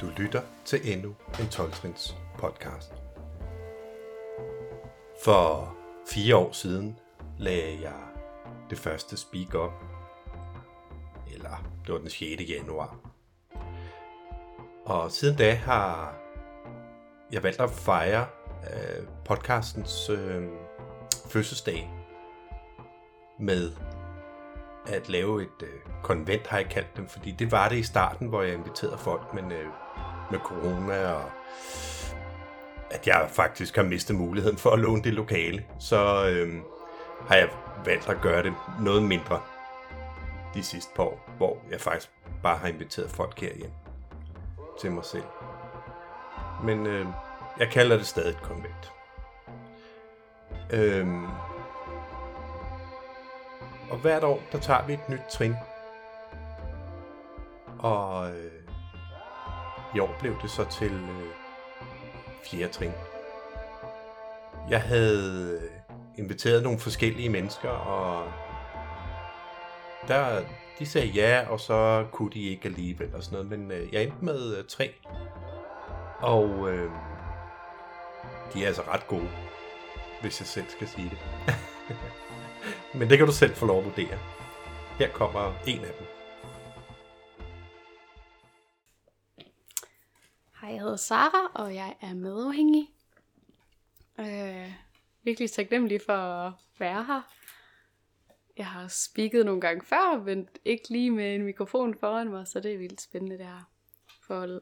Du lytter til endnu en 12-trins podcast. For fire år siden lagde jeg det første speak up, eller det var den 6. januar. Og siden da har jeg valgt at fejre øh, podcastens øh, fødselsdag med at lave et øh, konvent, har jeg kaldt dem, fordi det var det i starten, hvor jeg inviterede folk, men øh, med corona og at jeg faktisk har mistet muligheden for at låne det lokale, så øh, har jeg valgt at gøre det noget mindre de sidste par år, hvor jeg faktisk bare har inviteret folk herhjem til mig selv. Men øh, jeg kalder det stadig et konvent. Øhm, og hvert år, der tager vi et nyt trin. Og øh, i år blev det så til øh, fjerde trin. Jeg havde øh, inviteret nogle forskellige mennesker, og der, de sagde ja, og så kunne de ikke alligevel og sådan noget. Men øh, jeg endte med øh, tre. Og øh, de er altså ret gode, hvis jeg selv skal sige det. Men det kan du selv få lov at vurdere. Her kommer en af dem. Hedder Sara, og jeg er medafhængig. Øh, virkelig taknemmelig for at være her. Jeg har speaket nogle gange før, men ikke lige med en mikrofon foran mig, så det er vildt spændende det her. For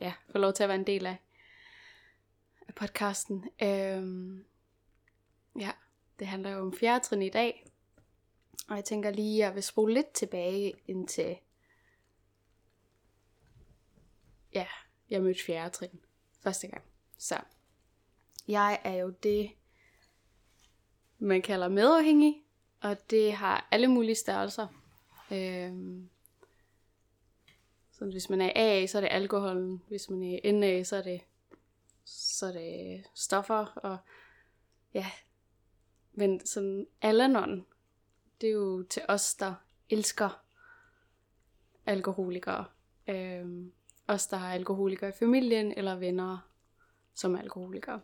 ja, for lov til at være en del af, af podcasten. Øh, ja, det handler jo om fjerde trin i dag. Og jeg tænker lige, at jeg vil spole lidt tilbage indtil ja, jeg mødte fjerde trin første gang. Så jeg er jo det, man kalder medafhængig, og det har alle mulige størrelser. Øhm, så hvis man er AA, så er det alkoholen. Hvis man er NA, så er det, så er det stoffer. Og ja, men sådan Alanon, det er jo til os, der elsker alkoholikere. Øhm, os, der har alkoholikere i familien, eller venner som er alkoholikere.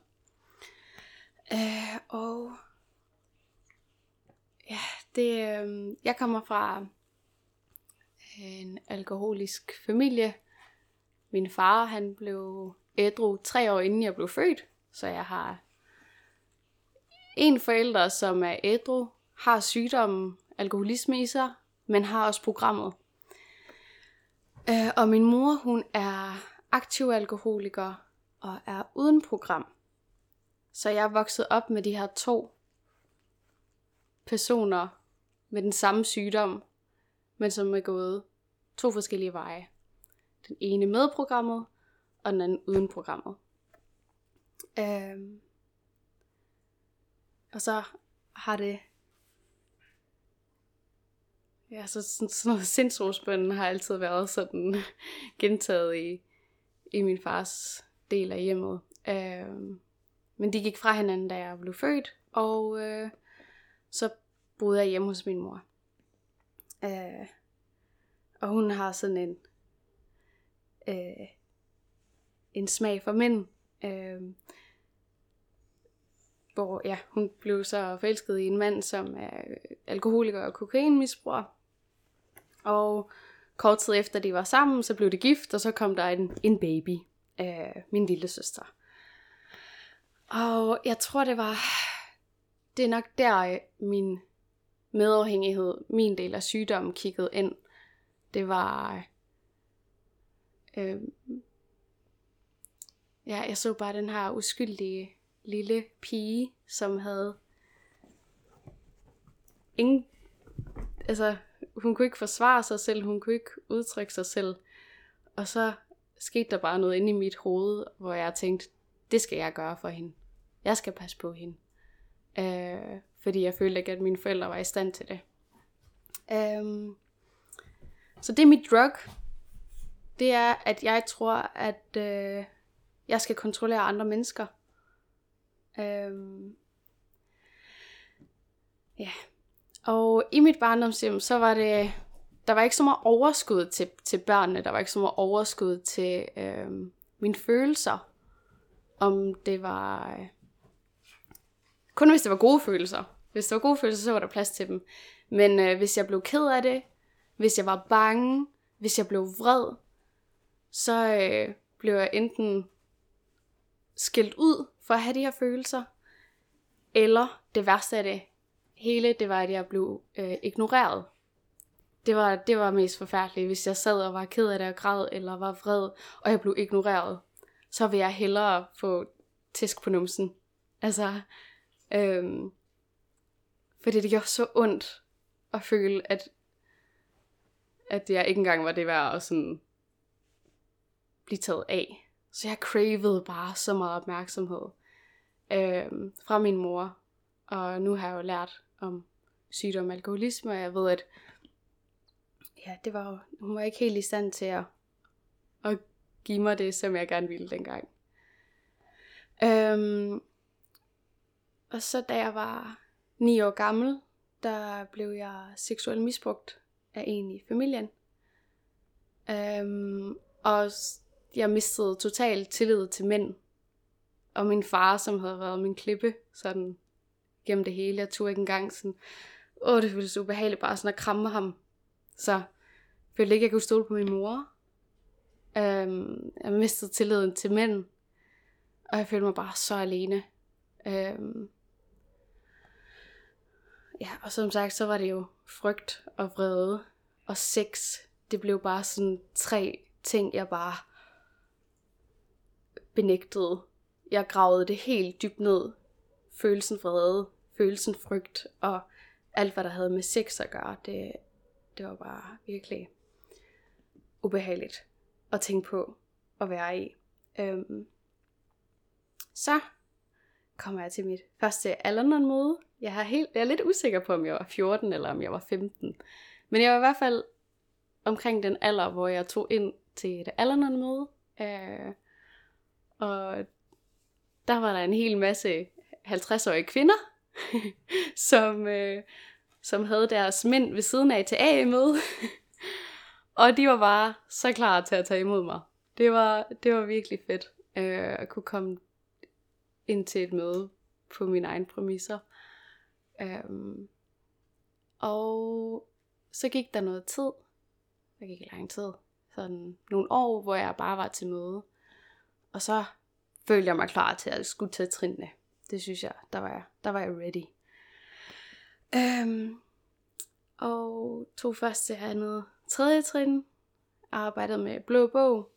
Øh, og ja, det, øh, jeg kommer fra en alkoholisk familie. Min far, han blev ædru tre år inden jeg blev født, så jeg har en forælder, som er ædru, har sygdommen alkoholisme i sig, men har også programmet. Øh, og min mor, hun er aktiv alkoholiker og er uden program. Så jeg er vokset op med de her to personer med den samme sygdom, men som er gået to forskellige veje. Den ene med programmet, og den anden uden programmet. Øhm. Og så har det Ja, så sådan, sådan noget sindsrogsbønden har altid været sådan gentaget i, i min fars del af hjemmet. Øh, men de gik fra hinanden, da jeg blev født, og øh, så boede jeg hjemme hos min mor. Øh, og hun har sådan en, øh, en smag for mænd. Øh, hvor ja, hun blev så forelsket i en mand, som er alkoholiker og kokainmisbruger. Og kort tid efter de var sammen, så blev de gift, og så kom der en, en baby af min lille søster. Og jeg tror, det var... Det er nok der, min medafhængighed, min del af sygdommen, kiggede ind. Det var... Øh, ja, jeg så bare den her uskyldige lille pige, som havde ingen... Altså, hun kunne ikke forsvare sig selv, hun kunne ikke udtrykke sig selv. Og så skete der bare noget inde i mit hoved, hvor jeg tænkte, det skal jeg gøre for hende. Jeg skal passe på hende. Øh, fordi jeg følte ikke, at mine forældre var i stand til det. Øh, så det er mit drug. Det er, at jeg tror, at øh, jeg skal kontrollere andre mennesker. Øh, ja, og i mit barndomshjem, så var det, der var ikke så meget overskud til, til børnene, der var ikke så meget overskud til øh, mine følelser. Om det var... Øh, kun hvis det var gode følelser. Hvis det var gode følelser, så var der plads til dem. Men øh, hvis jeg blev ked af det, hvis jeg var bange, hvis jeg blev vred, så øh, blev jeg enten skilt ud for at have de her følelser, eller det værste af det hele, det var, at jeg blev øh, ignoreret. Det var, det var mest forfærdeligt, hvis jeg sad og var ked af det og græd, eller var vred, og jeg blev ignoreret. Så vil jeg hellere få tæsk på numsen. Altså, øhm, fordi det gjorde så ondt at føle, at, at jeg ikke engang var det værd at sådan blive taget af. Så jeg cravede bare så meget opmærksomhed øhm, fra min mor. Og nu har jeg jo lært om sygdom og alkoholisme, og jeg ved, at ja, det var, hun var ikke helt i stand til at, at give mig det, som jeg gerne ville dengang. Øhm, og så da jeg var 9 år gammel, der blev jeg seksuelt misbrugt af en i familien. Øhm, og jeg mistede totalt tillid til mænd. Og min far, som havde været min klippe, sådan gennem det hele. Jeg tog ikke engang sådan, åh, det føltes ubehageligt bare sådan at kramme ham. Så jeg følte ikke, jeg kunne stole på min mor. Øhm, jeg mistede tilliden til mænd. Og jeg følte mig bare så alene. Øhm, ja, og som sagt, så var det jo frygt og vrede og sex. Det blev bare sådan tre ting, jeg bare benægtede. Jeg gravede det helt dybt ned. Følelsen vrede, følelsen frygt og alt, hvad der havde med sex at gøre, det, det var bare virkelig ubehageligt at tænke på at være i. Øhm, så kommer jeg til mit første Alanon-møde. Jeg, har helt, jeg er lidt usikker på, om jeg var 14 eller om jeg var 15. Men jeg var i hvert fald omkring den alder, hvor jeg tog ind til et Alanon-møde. Øh, og der var der en hel masse 50-årige kvinder, som, øh, som havde deres mænd ved siden af til AA-møde. og de var bare så klar til at tage imod mig. Det var, det var virkelig fedt øh, at kunne komme ind til et møde på mine egne præmisser. Øhm, og så gik der noget tid. Der gik lang tid. Sådan nogle år, hvor jeg bare var til møde. Og så følte jeg mig klar til at skulle tage trinene. Det synes jeg, der var jeg, der var jeg ready. Øhm, og tog først til andet tredje trin. Arbejdede med Blå Bog.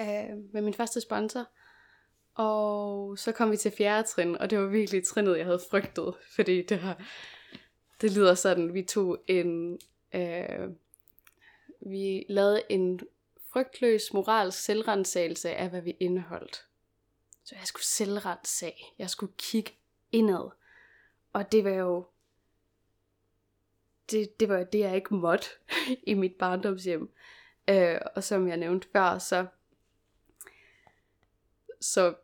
Øh, med min første sponsor. Og så kom vi til fjerde trin, og det var virkelig trinet, jeg havde frygtet. Fordi det, har, det lyder sådan, vi tog en... Øh, vi lavede en frygtløs moralsk selvrensagelse af, hvad vi indeholdt. Så jeg skulle selvrensag. Jeg skulle kigge indad. Og det var jo... Det, det var det, jeg ikke måtte i mit barndomshjem. Øh, og som jeg nævnte før, så... Så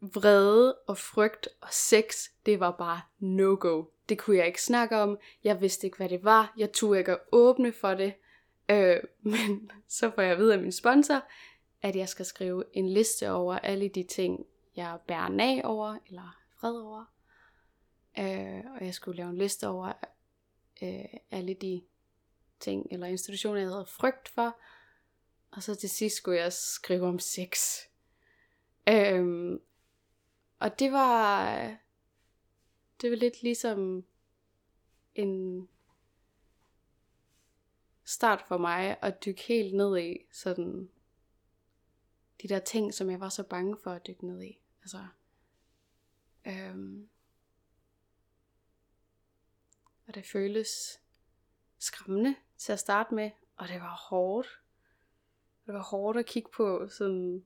vrede og frygt og sex, det var bare no-go. Det kunne jeg ikke snakke om. Jeg vidste ikke, hvad det var. Jeg turde ikke at åbne for det. Øh, men så får jeg at vide af min sponsor, at jeg skal skrive en liste over alle de ting, jeg bærer af over, eller fred over. Øh, og jeg skulle lave en liste over øh, alle de ting eller institutioner, jeg havde frygt for. Og så til sidst skulle jeg skrive om sex. Øhm, og det var, det var lidt ligesom en start for mig at dykke helt ned i sådan de der ting, som jeg var så bange for at dykke ned i. Altså, øhm, og det føles skræmmende til at starte med, og det var hårdt. Det var hårdt at kigge på, sådan,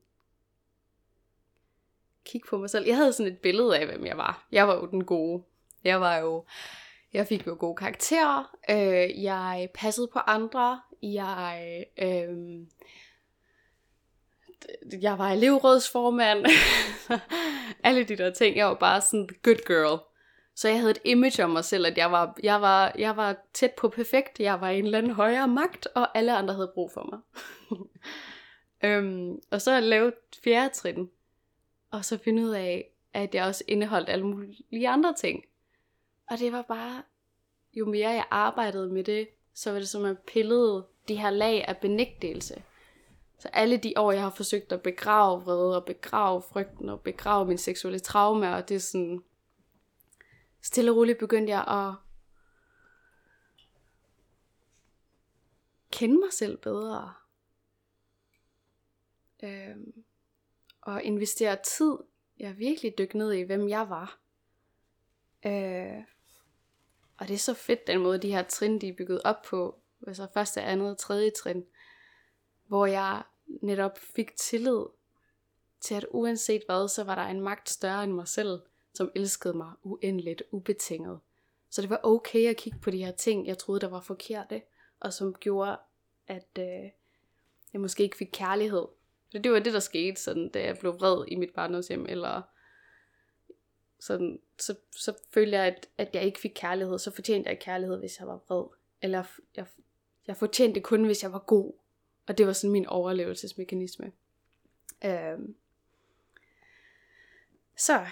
kigge på mig selv. Jeg havde sådan et billede af, hvem jeg var. Jeg var jo den gode. Jeg var jo, jeg fik jo gode karakterer. Øh, jeg passede på andre. Jeg øh, jeg var elevrådsformand, alle de der ting. Jeg var bare sådan good girl. Så jeg havde et image om mig selv, at jeg var, jeg var, jeg var tæt på perfekt. Jeg var en eller anden højere magt, og alle andre havde brug for mig. øhm, og så lavede fjerde trin. Og så finde ud af, at jeg også indeholdt alle mulige andre ting. Og det var bare, jo mere jeg arbejdede med det, så var det som at pillede de her lag af benægtelse. Så alle de år, jeg har forsøgt at begrave vrede, og begrave frygten, og begrave min seksuelle traume, og det er sådan, stille og roligt begyndte jeg at kende mig selv bedre. Øhm, og investere tid. Jeg virkelig dykke ned i, hvem jeg var. Øh, og det er så fedt, den måde, de her trin, de er bygget op på. Altså første, andet og tredje trin. Hvor jeg netop fik tillid til, at uanset hvad, så var der en magt større end mig selv, som elskede mig uendeligt, ubetinget. Så det var okay at kigge på de her ting, jeg troede, der var forkerte, og som gjorde, at øh, jeg måske ikke fik kærlighed. For det var det, der skete, sådan, da jeg blev vred i mit barndomshjem, eller sådan, så, så følte jeg, at, at jeg ikke fik kærlighed. Så fortjente jeg kærlighed, hvis jeg var vred. Eller jeg, jeg fortjente kun, hvis jeg var god. Og det var sådan min overlevelsesmekanisme. Øhm. Så,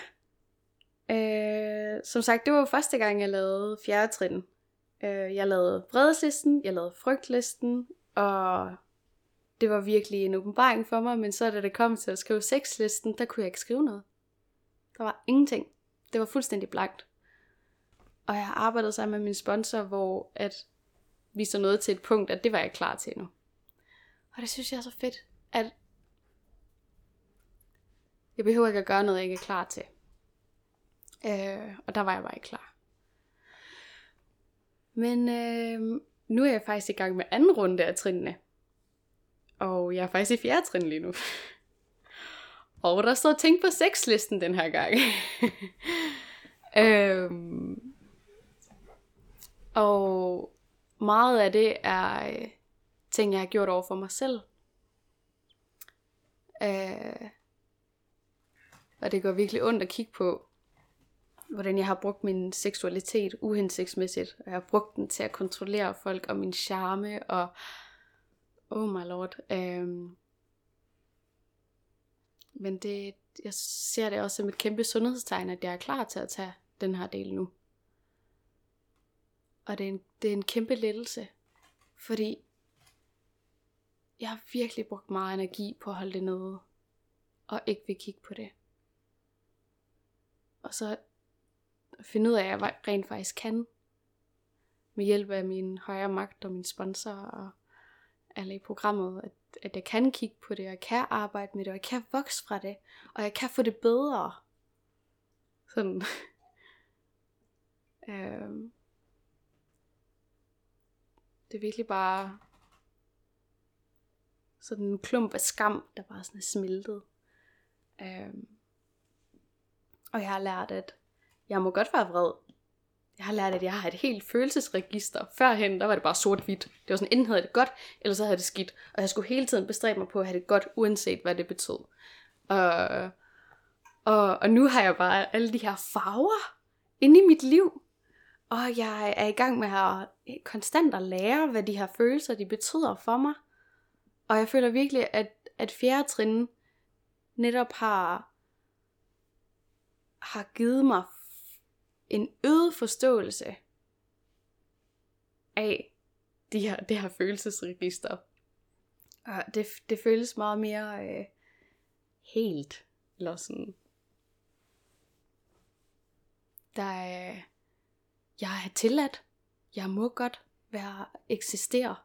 øh, som sagt, det var jo første gang, jeg lavede fjerde trin. Øh, jeg lavede vredeslisten, jeg lavede frygtlisten, og det var virkelig en åbenbaring for mig, men så da det kom til at skrive sexlisten, der kunne jeg ikke skrive noget. Der var ingenting. Det var fuldstændig blankt. Og jeg har arbejdet sammen med min sponsor, hvor at vi så nåede til et punkt, at det var jeg klar til nu. Og det synes jeg er så fedt, at jeg behøver ikke at gøre noget, jeg ikke er klar til. Øh, og der var jeg bare ikke klar. Men øh, nu er jeg faktisk i gang med anden runde af trinene. Og jeg er faktisk i fjerde trin lige nu. Og der står ting på sexlisten den her gang. øhm, og meget af det er øh, ting, jeg har gjort over for mig selv. Øh, og det går virkelig ondt at kigge på, hvordan jeg har brugt min seksualitet uhensigtsmæssigt. Og jeg har brugt den til at kontrollere folk og min charme og... Oh my lord. Øh, men det, jeg ser det også som et kæmpe sundhedstegn, at jeg er klar til at tage den her del nu. Og det er en, det er en kæmpe lettelse, fordi jeg har virkelig brugt meget energi på at holde det nede, og ikke vil kigge på det. Og så finde ud af, at jeg rent faktisk kan, med hjælp af min højere magt og min sponsor og alle i programmet, at at jeg kan kigge på det, og jeg kan arbejde med det, og jeg kan vokse fra det, og jeg kan få det bedre. Sådan. øhm. Det er virkelig bare sådan en klump af skam, der bare sådan er smeltet. Øhm. Og jeg har lært, at jeg må godt være vred, jeg har lært, at jeg har et helt følelsesregister. Førhen, der var det bare sort-hvidt. Det var sådan, enten havde det godt, eller så havde det skidt. Og jeg skulle hele tiden bestræbe mig på at have det godt, uanset hvad det betød. Og, og, og nu har jeg bare alle de her farver inde i mit liv. Og jeg er i gang med at konstant at lære, hvad de her følelser, de betyder for mig. Og jeg føler virkelig, at, at fjerde trin netop har, har givet mig en øget forståelse af de her, det her følelsesregister. Og det, det føles meget mere øh, helt, eller sådan. Der er, jeg er tilladt. Jeg må godt være eksistere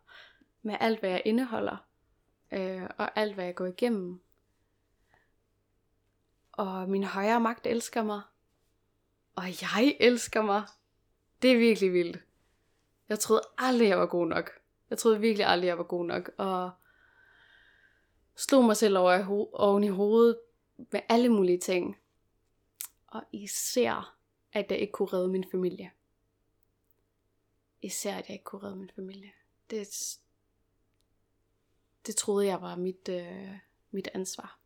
med alt, hvad jeg indeholder. Øh, og alt, hvad jeg går igennem. Og min højere magt elsker mig. Og jeg elsker mig. Det er virkelig vildt. Jeg troede aldrig, jeg var god nok. Jeg troede virkelig aldrig, jeg var god nok. Og slog mig selv over i ho- oven i hovedet med alle mulige ting. Og især, at jeg ikke kunne redde min familie. Især, at jeg ikke kunne redde min familie. Det, det troede jeg var mit, øh, mit ansvar.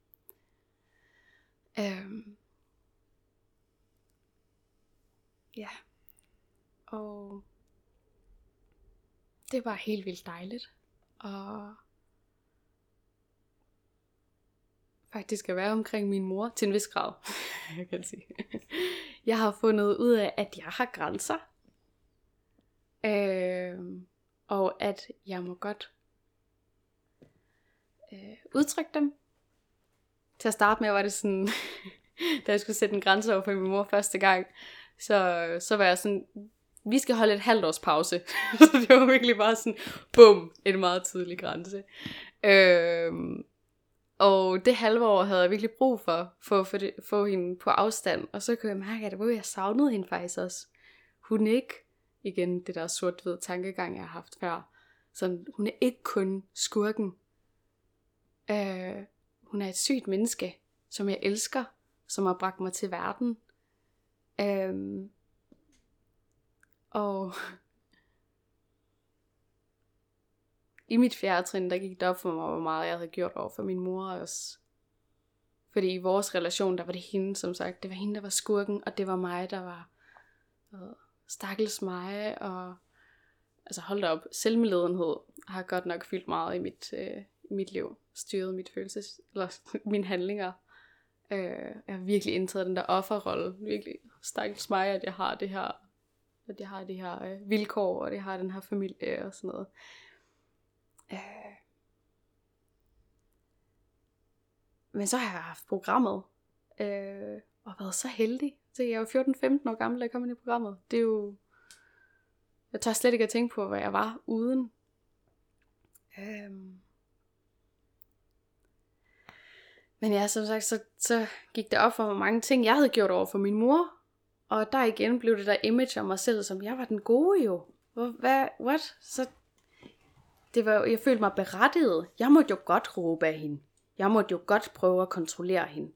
Øhm, Ja. Og det var helt vildt dejligt. Og faktisk at være omkring min mor til en vis grad, jeg kan sige. Jeg har fundet ud af, at jeg har grænser. Øh, og at jeg må godt øh, udtrykke dem. Til at starte med var det sådan, da jeg skulle sætte en grænse over for min mor første gang, så, så var jeg sådan, vi skal holde et halvt års pause. så det var virkelig bare sådan, bum, en meget tydelig grænse. Øh, og det halve år havde jeg virkelig brug for, for at få, det, få hende på afstand. Og så kunne jeg mærke, at det var, jeg savnede hende faktisk også. Hun er ikke, igen det der sort-hvid tankegang, jeg har haft før. Så hun er ikke kun skurken. Øh, hun er et sygt menneske, som jeg elsker, som har bragt mig til verden. Øh, og i mit fjerde trin, der gik det op for mig, hvor meget jeg havde gjort over for min mor også. Fordi i vores relation, der var det hende, som sagt. Det var hende, der var skurken, og det var mig, der var øh, stakkels mig. Og altså hold da op, selvmedledenhed har godt nok fyldt meget i mit, øh, mit liv. Styret mit følelses, eller mine handlinger. Øh, jeg har virkelig indtaget den der offerrolle. Virkelig stakkels mig, at jeg har det her, at jeg har det her øh, vilkår, og det har den her familie og sådan noget. Øh. Men så har jeg haft programmet, øh, og været så heldig. Så jeg var 14-15 år gammel, da jeg kom ind i programmet. Det er jo... Jeg tør slet ikke at tænke på, hvad jeg var uden. Øh. Men ja, som sagt, så, så gik det op for hvor mange ting, jeg havde gjort over for min mor. Og der igen blev det der image af mig selv, som jeg var den gode jo. Hvad, what? Så det var, jeg følte mig berettiget. Jeg måtte jo godt råbe af hende. Jeg måtte jo godt prøve at kontrollere hende.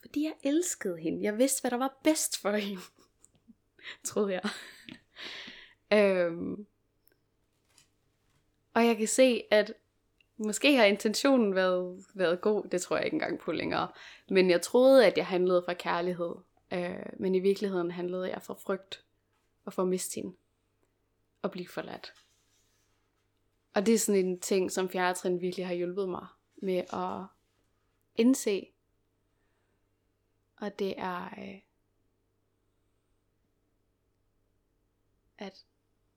Fordi jeg elskede hende. Jeg vidste, hvad der var bedst for hende. Troede jeg. øhm. Og jeg kan se, at måske har intentionen været, været god. Det tror jeg ikke engang på længere. Men jeg troede, at jeg handlede fra kærlighed. Øh, men i virkeligheden handlede jeg fra frygt. Og for at miste hende. Og blive forladt. Og det er sådan en ting, som fjerde trin virkelig har hjulpet mig med at indse. Og det er, øh, at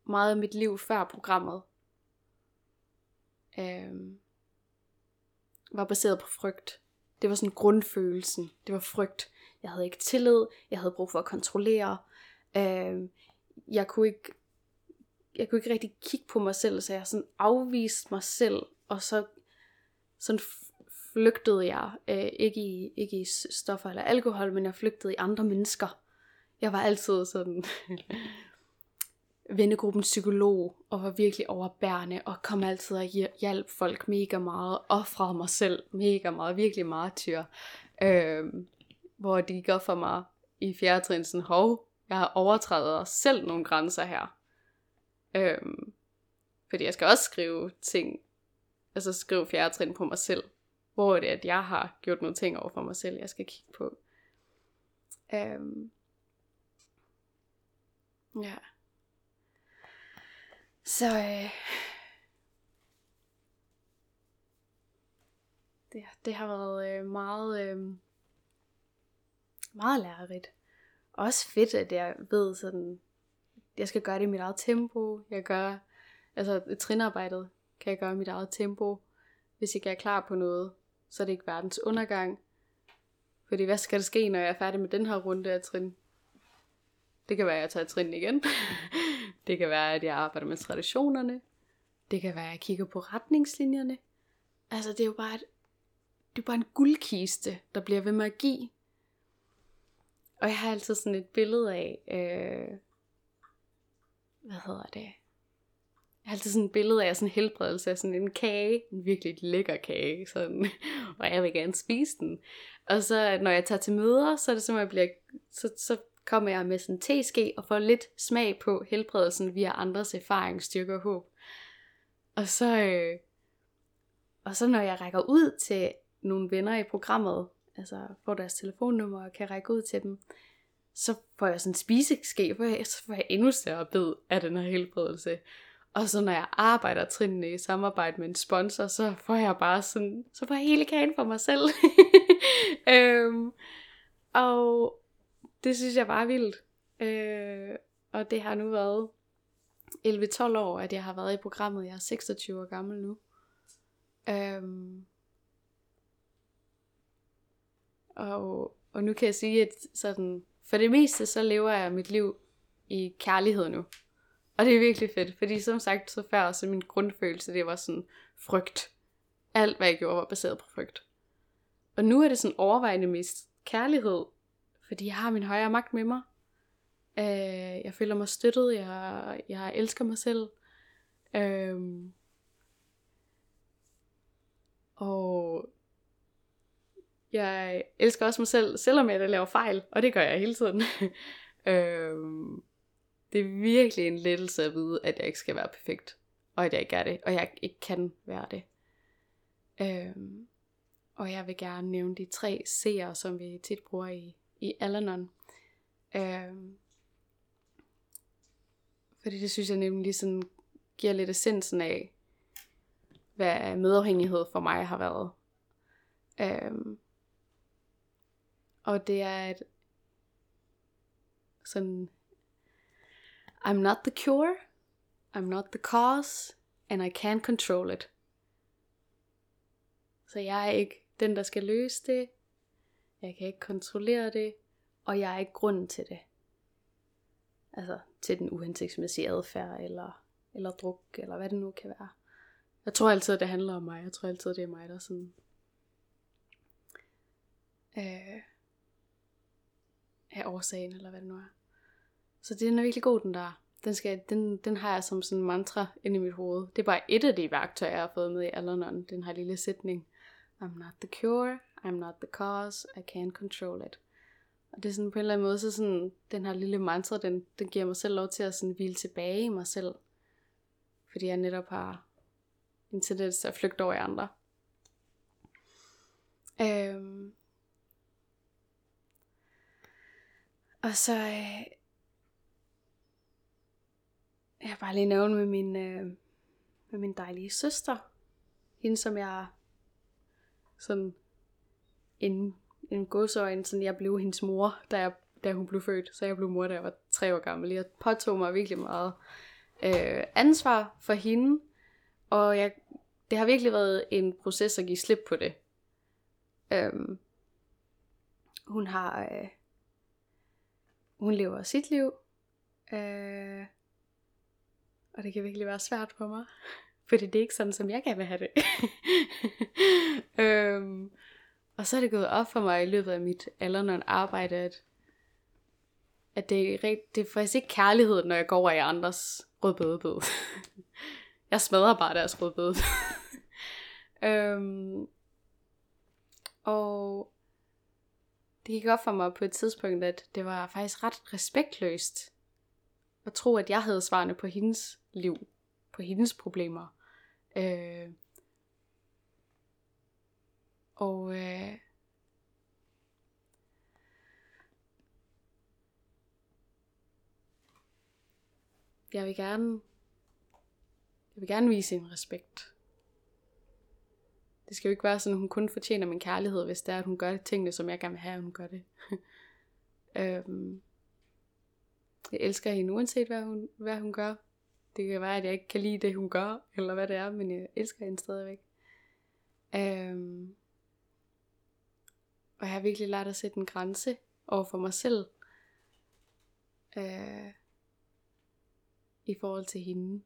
meget af mit liv før programmet øh, var baseret på frygt. Det var sådan grundfølelsen. Det var frygt. Jeg havde ikke tillid. Jeg havde brug for at kontrollere. Øh, jeg kunne ikke jeg kunne ikke rigtig kigge på mig selv, så jeg sådan afviste mig selv, og så sådan flygtede jeg, øh, ikke, i, ikke i stoffer eller alkohol, men jeg flygtede i andre mennesker. Jeg var altid sådan vennegruppens psykolog, og var virkelig overbærende, og kom altid og hjalp folk mega meget, offrede mig selv mega meget, virkelig meget tyr. Øh, hvor det gik op for mig i fjerde trin, sådan, hov, jeg har overtrædet selv nogle grænser her. Øhm, fordi jeg skal også skrive ting, altså skrive fjerde trin på mig selv. Hvor det er at jeg har gjort nogle ting over for mig selv, jeg skal kigge på. Øhm, ja. Så øh, det, det har været øh, meget, øh, meget lærerigt. Også fedt, at jeg ved sådan, jeg skal gøre det i mit eget tempo. Jeg gør, altså trinarbejdet kan jeg gøre i mit eget tempo. Hvis jeg er klar på noget, så er det ikke verdens undergang. Fordi hvad skal der ske, når jeg er færdig med den her runde af trin? Det kan være, at jeg tager trin igen. det kan være, at jeg arbejder med traditionerne. Det kan være, at jeg kigger på retningslinjerne. Altså, det er jo bare, et, det er bare en guldkiste, der bliver ved med at give. Og jeg har altid sådan et billede af, øh, hvad hedder det? Jeg har altid sådan et billede af sådan en helbredelse af sådan en kage, en virkelig lækker kage, sådan, og jeg vil gerne spise den. Og så når jeg tager til møder, så er det som, at jeg bliver, så, så kommer jeg med sådan en teske og får lidt smag på helbredelsen via andres erfaring, styrke og håb. Og så, øh, og så når jeg rækker ud til nogle venner i programmet, altså får deres telefonnummer og kan række ud til dem, så får jeg sådan en spiseske, så får jeg endnu større bid af den her helbredelse. Og så når jeg arbejder trinene i samarbejde med en sponsor, så får jeg bare sådan, så får jeg hele kagen for mig selv. øhm, og det synes jeg bare er vildt. Øh, og det har nu været 11-12 år, at jeg har været i programmet. Jeg er 26 år gammel nu. Øhm, og, og nu kan jeg sige, at sådan, for det meste, så lever jeg mit liv i kærlighed nu. Og det er virkelig fedt, fordi som sagt så før, så min grundfølelse, det var sådan frygt. Alt, hvad jeg gjorde, var baseret på frygt. Og nu er det sådan overvejende mest kærlighed, fordi jeg har min højere magt med mig. Øh, jeg føler mig støttet, jeg, jeg elsker mig selv. Øh, og jeg elsker også mig selv, selvom jeg laver fejl, og det gør jeg hele tiden. øh, det er virkelig en lettelse at vide, at jeg ikke skal være perfekt, og at jeg ikke er det, og jeg ikke kan være det. Øhm, og jeg vil gerne nævne de tre C'er, som vi tit bruger i, i Alanon. Øh, fordi det synes jeg nemlig sådan giver lidt essensen af, hvad medafhængighed for mig har været. Øhm, og det er et sådan I'm not the cure, I'm not the cause, and I can't control it. Så jeg er ikke den, der skal løse det. Jeg kan ikke kontrollere det, og jeg er ikke grunden til det. Altså til den uhensigtsmæssige adfærd, eller, eller druk, eller hvad det nu kan være. Jeg tror altid, at det handler om mig. Jeg tror altid, at det er mig, der sådan... Øh, er årsagen, eller hvad det nu er. Så den er virkelig god, den der. Den, skal, den, den har jeg som sådan en mantra inde i mit hoved. Det er bare et af de værktøjer, jeg har fået med i Alanon. Den her lille sætning. I'm not the cure, I'm not the cause, I can't control it. Og det er sådan på en eller anden måde, så sådan, den her lille mantra, den, den giver mig selv lov til at sådan hvile tilbage i mig selv. Fordi jeg netop har en tendens til at flygte over i andre. Øhm. Og så øh, jeg har bare lige nævnt med min, øh, med min dejlige søster. Hende, som jeg sådan en, en godsøjne, sådan jeg blev hendes mor, da, jeg, da hun blev født. Så jeg blev mor, da jeg var tre år gammel. Jeg påtog mig virkelig meget øh, ansvar for hende. Og jeg, det har virkelig været en proces at give slip på det. Øhm, hun har... Øh, hun lever sit liv. Øh, og det kan virkelig være svært for mig. Fordi det er ikke sådan, som jeg gerne vil have det. øhm, og så er det gået op for mig i løbet af mit alderen arbejde, at, at det, er, det er faktisk ikke kærlighed, når jeg går over i andres rødbødebød. jeg smadrer bare deres rødbødebød. øhm, og det gik op for mig på et tidspunkt, at det var faktisk ret respektløst at tro, at jeg havde svarene på hendes liv, på hendes problemer. Øh, og øh, jeg vil gerne jeg vil gerne vise en respekt. Det skal jo ikke være sådan, at hun kun fortjener min kærlighed, hvis det er, at hun gør tingene, som jeg gerne vil have, at hun gør det. øhm, jeg elsker hende, uanset hvad hun, hvad hun gør. Det kan være, at jeg ikke kan lide det, hun gør, eller hvad det er, men jeg elsker hende stadigvæk. Øhm, og jeg har virkelig lært at sætte en grænse over for mig selv. Øh, I forhold til hende.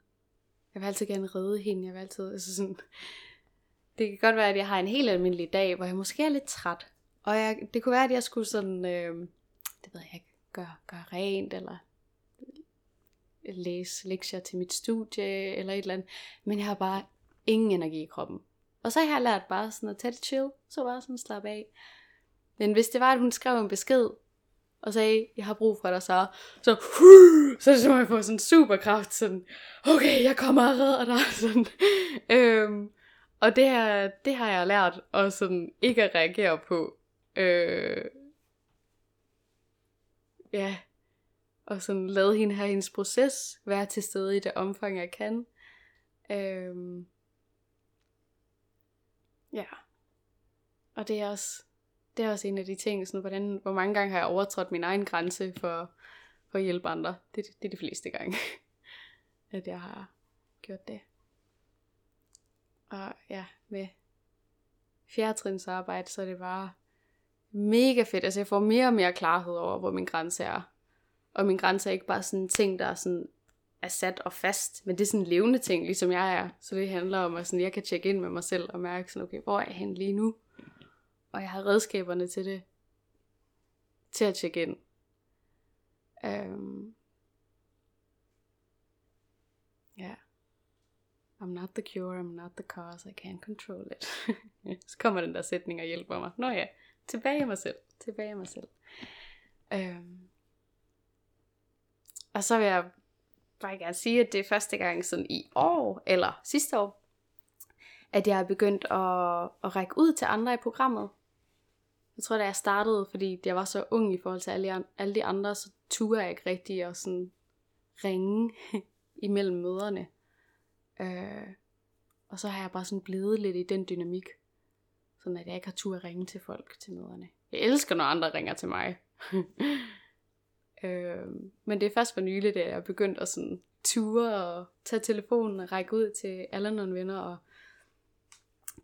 Jeg vil altid gerne redde hende. Jeg vil altid, altså sådan, det kan godt være, at jeg har en helt almindelig dag, hvor jeg måske er lidt træt. Og jeg, det kunne være, at jeg skulle sådan, øh, det ved jeg ikke, gøre, gøre rent, eller læse lektier til mit studie, eller et eller andet. Men jeg har bare ingen energi i kroppen. Og så har jeg lært bare sådan at tage det chill, så bare sådan slappe af. Men hvis det var, at hun skrev en besked, og sagde, jeg har brug for dig, så, så, så så jeg få sådan super kraft, sådan, okay, jeg kommer og redder dig, sådan. øhm, og det, her, det har jeg lært, og sådan ikke at reagere på, øh, ja, og sådan lade hende have hendes proces, være til stede i det omfang, jeg kan. Øhm, ja. Og det er også, det er også en af de ting, sådan, hvordan, hvor mange gange har jeg overtrådt min egen grænse for, for at hjælpe andre. Det, det er de fleste gange, at jeg har gjort det. Og ja, med fjerdetrins arbejde, så er det bare mega fedt. Altså jeg får mere og mere klarhed over, hvor min grænse er. Og min grænse er ikke bare sådan en ting, der er sådan er sat og fast, men det er sådan en levende ting, ligesom jeg er. Så det handler om, at sådan, jeg kan tjekke ind med mig selv og mærke sådan, okay, hvor er jeg hen lige nu? Og jeg har redskaberne til det, til at tjekke ind. Um, ja. Yeah. I'm not the cure, I'm not the cause, I can't control it. så kommer den der sætning og hjælper mig. Nå ja, tilbage i mig selv, tilbage i mig selv. Um, og så vil jeg bare gerne sige, at det er første gang sådan i år, eller sidste år, at jeg er begyndt at, at række ud til andre i programmet. Jeg tror, da jeg startede, fordi jeg var så ung i forhold til alle alle de andre, så turde jeg ikke rigtig at sådan ringe imellem møderne. Øh, og så har jeg bare sådan blevet lidt i den dynamik. Sådan at jeg ikke har tur at ringe til folk til møderne. Jeg elsker, når andre ringer til mig. Øh, men det er først for nylig, da jeg er begyndt at sådan ture og tage telefonen og række ud til alle nogle venner. Og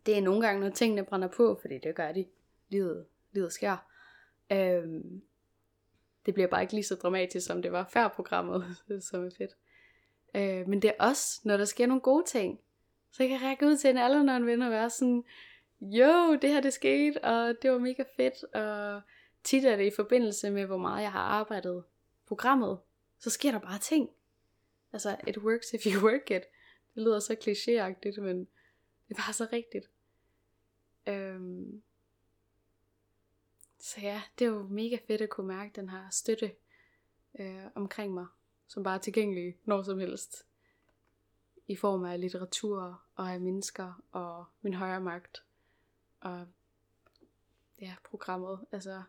det er nogle gange, når tingene brænder på, fordi det gør de. Livet, livet sker. Øhm, det bliver bare ikke lige så dramatisk, som det var før programmet, som er fedt. Øh, men det er også, når der sker nogle gode ting, så jeg kan række ud til en når en venner og være sådan, jo, det her det skete, og det var mega fedt, og tit er det i forbindelse med, hvor meget jeg har arbejdet programmet, så sker der bare ting. Altså, it works if you work it. Det lyder så klichéagtigt, men det er bare så rigtigt. Øhm. Så ja, det er jo mega fedt at kunne mærke den her støtte øh, omkring mig, som bare er tilgængelig når som helst. I form af litteratur og af mennesker og min højre magt og ja, programmet. Altså,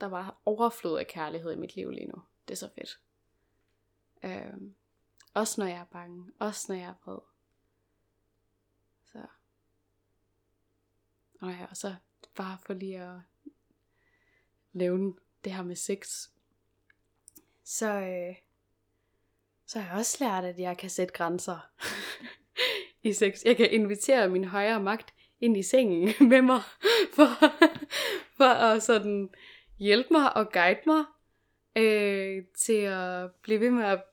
der var overflod af kærlighed i mit liv lige nu. Det er så fedt. Øh, også når jeg er bange. Også når jeg er vred. Så. Nej, ja, og så bare for lige at nævne det her med sex. Så, øh, så har jeg også lært, at jeg kan sætte grænser i sex. Jeg kan invitere min højere magt ind i sengen med mig, for, for at sådan hjælpe mig og guide mig øh, til at blive ved med at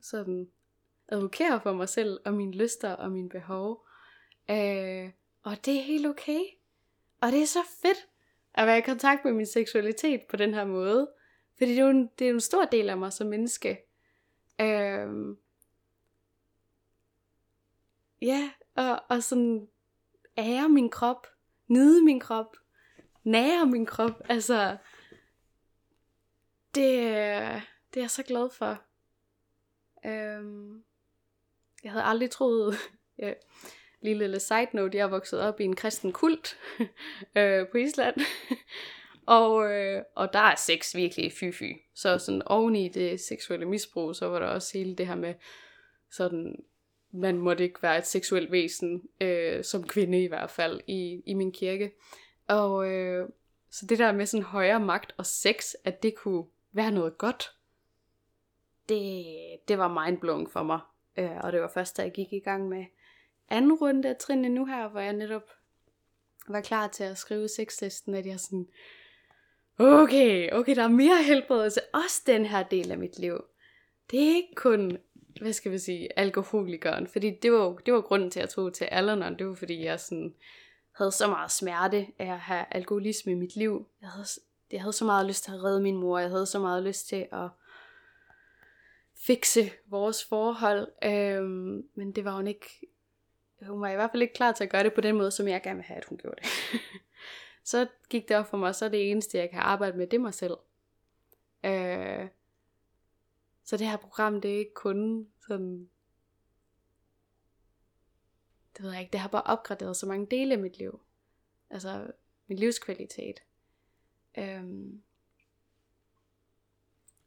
sådan advokere for mig selv og mine lyster og mine behov. Øh, og det er helt okay. Og det er så fedt at være i kontakt med min seksualitet på den her måde. Fordi det er jo en, det er en stor del af mig som menneske. Øhm, ja, og, og sådan ære min krop, nyde min krop, nære min krop. Altså, det, det er jeg så glad for. Øhm, jeg havde aldrig troet, ja, lille, lille side note, jeg er vokset op i en kristen kult øh, på Island. og, øh, og der er sex virkelig fy-fy. Så sådan oven i det seksuelle misbrug, så var der også hele det her med sådan, man måtte ikke være et seksuelt væsen, øh, som kvinde i hvert fald, i, i min kirke. Og øh, så det der med sådan højere magt og sex, at det kunne være noget godt, det, det var mindblowing for mig. Øh, og det var først, da jeg gik i gang med anden runde af trinene nu her, hvor jeg netop var klar til at skrive sexlisten, at jeg sådan, okay, okay, der er mere helbredelse, også den her del af mit liv. Det er ikke kun, hvad skal vi sige, alkoholikeren, fordi det var, det var grunden til, at jeg tog til Alanon, det var fordi jeg sådan, havde så meget smerte af at have alkoholisme i mit liv. Jeg havde, jeg havde så meget lyst til at redde min mor. Jeg havde så meget lyst til at fikse vores forhold. Øhm, men det var hun ikke... Hun var i hvert fald ikke klar til at gøre det på den måde, som jeg gerne vil have, at hun gjorde det. så gik det op for mig, så det eneste, jeg kan arbejde med, det er mig selv. Øh, så det her program, det er ikke kun sådan det ved jeg ikke, det har bare opgraderet så mange dele af mit liv. Altså min livskvalitet. Øhm,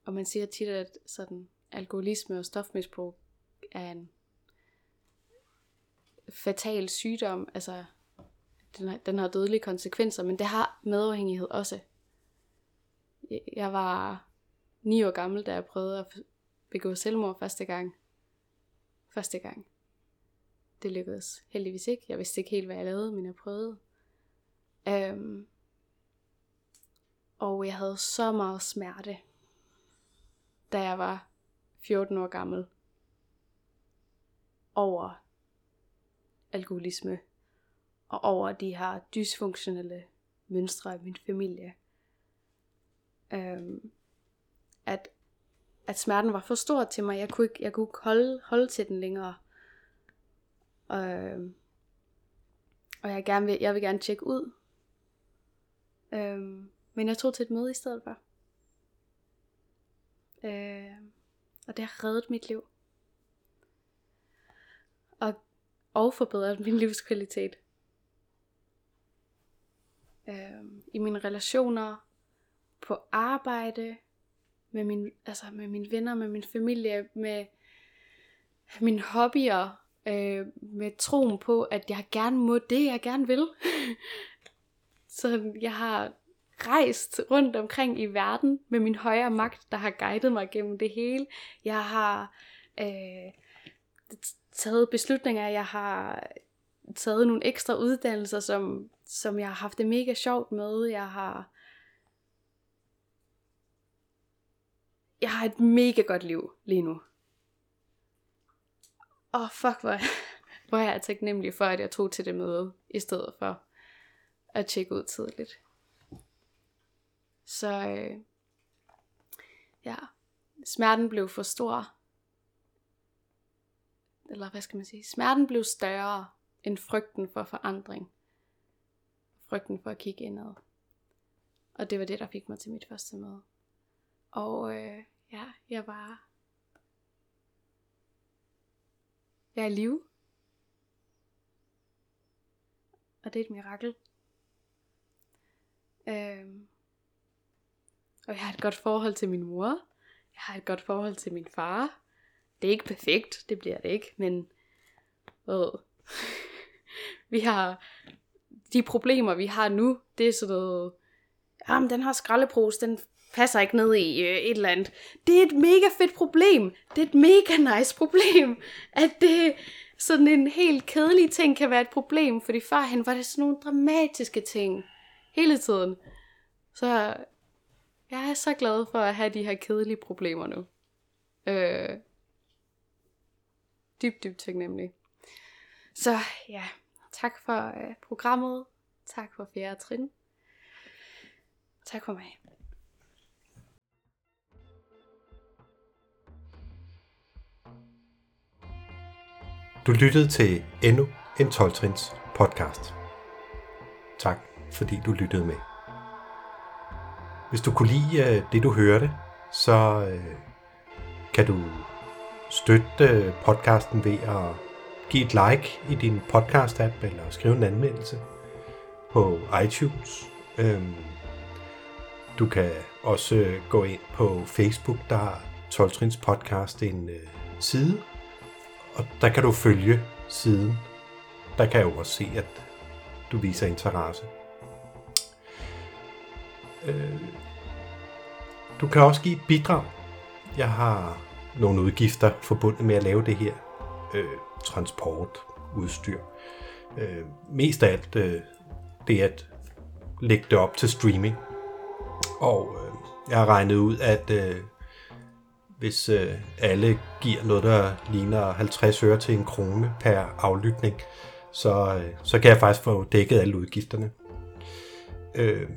og man siger tit, at sådan alkoholisme og stofmisbrug er en fatal sygdom, altså den har, den har dødelige konsekvenser, men det har medafhængighed også. Jeg var ni år gammel, da jeg prøvede at begå selvmord første gang. Første gang. Det lykkedes heldigvis ikke. Jeg vidste ikke helt, hvad jeg lavede, men jeg prøvede. Um, og jeg havde så meget smerte, da jeg var 14 år gammel, over alkoholisme, og over de her dysfunktionelle mønstre i min familie. Øhm, at, at smerten var for stor til mig. Jeg kunne ikke, jeg kunne ikke holde, holde til den længere. Øhm, og jeg, gerne vil, jeg vil gerne tjekke ud. Øhm, men jeg tog til et møde i stedet for. Øh, og det har reddet mit liv. Og, og forbedret min livskvalitet. Øh, I mine relationer, på arbejde, med, min, altså med mine venner, med min familie, med mine hobbyer, øh, med troen på, at jeg gerne må det, jeg gerne vil. Så jeg har rejst rundt omkring i verden med min højere magt, der har guidet mig gennem det hele. Jeg har øh, taget beslutninger, jeg har taget nogle ekstra uddannelser, som, som jeg har haft det mega sjovt med. Jeg har jeg har et mega godt liv lige nu. Og oh, fuck, hvor, hvor er jeg taknemmelig for, at jeg tog til det møde, i stedet for at tjekke ud tidligt. Så øh, ja, smerten blev for stor. Eller hvad skal man sige? Smerten blev større end frygten for forandring. Frygten for at kigge indad. Og det var det, der fik mig til mit første møde. Og øh, ja, jeg var... Jeg er i live. Og det er et mirakel. Øhm, og jeg har et godt forhold til min mor. Jeg har et godt forhold til min far. Det er ikke perfekt, det bliver det ikke, men øh, vi har de problemer, vi har nu, det er sådan noget, ah, jamen den har skraldepose, den passer ikke ned i øh, et eller andet. Det er et mega fedt problem. Det er et mega nice problem, at det sådan en helt kedelig ting kan være et problem, fordi førhen var det sådan nogle dramatiske ting hele tiden. Så jeg er så glad for at have de her kedelige problemer nu. Øh, dybt, dybt taknemmelig. Så ja, tak for øh, programmet. Tak for fjerde trin. Tak for mig. Du lyttede til endnu en 12-trins podcast. Tak fordi du lyttede med. Hvis du kunne lide øh, det, du hørte, så øh, kan du støtte podcasten ved at give et like i din podcast-app eller skrive en anmeldelse på iTunes. Um, du kan også gå ind på Facebook, der har 12 Trins podcast en øh, side, og der kan du følge siden. Der kan jeg jo også se, at du viser interesse. Øh, du kan også give et bidrag. Jeg har nogle udgifter forbundet med at lave det her. Øh, transport, udstyr. Øh, mest af alt øh, det at lægge det op til streaming. Og øh, jeg har regnet ud, at øh, hvis øh, alle giver noget, der ligner 50 øre til en krone per aflytning, så, øh, så kan jeg faktisk få dækket alle udgifterne. Øh,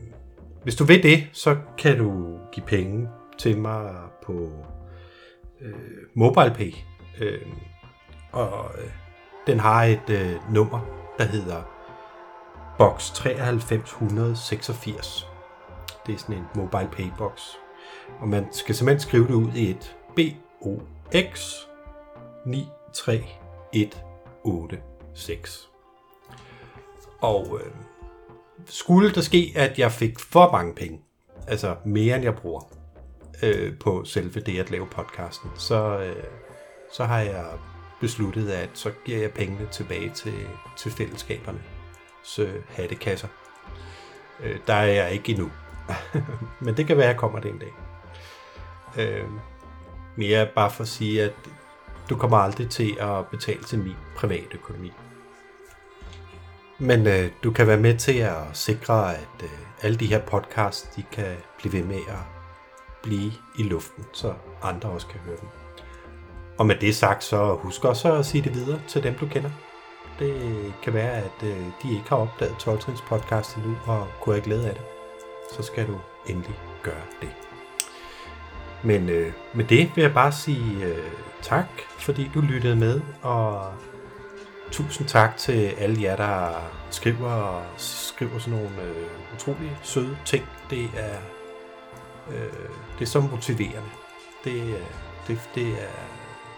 hvis du vil det, så kan du give penge til mig på øh, MobilePay. Øh, og øh, den har et øh, nummer, der hedder box 93186. Det er sådan en MobilePay box. Og man skal simpelthen skrive det ud i et BOX 93186. Og øh, skulle der ske, at jeg fik for mange penge, altså mere end jeg bruger, øh, på selve det at lave podcasten, så, øh, så har jeg besluttet, at så giver jeg pengene tilbage til, til fællesskaberne. Så hattekasser. Øh, der er jeg ikke endnu. Men det kan være, at jeg kommer det en dag. Øh, mere bare for at sige, at du kommer aldrig til at betale til min private økonomi. Men øh, du kan være med til at sikre, at øh, alle de her podcasts, de kan blive ved med at blive i luften, så andre også kan høre dem. Og med det sagt, så husk også at sige det videre til dem, du kender. Det kan være, at øh, de ikke har opdaget 12 podcast endnu og kunne have glæde af det. Så skal du endelig gøre det. Men øh, med det vil jeg bare sige øh, tak, fordi du lyttede med, og tusind tak til alle jer, der skriver skriver sådan nogle øh, utrolig søde ting. Det er, øh, det er så motiverende. Det, øh, det, det er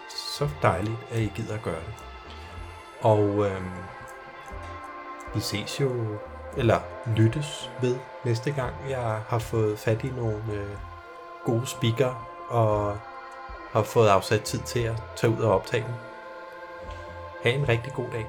så dejligt, at I gider at gøre det. Og øh, vi ses jo, eller lyttes ved næste gang, jeg har fået fat i nogle øh, gode speaker og har fået afsat tid til at tage ud og optage dem. Ha' en rigtig god dag.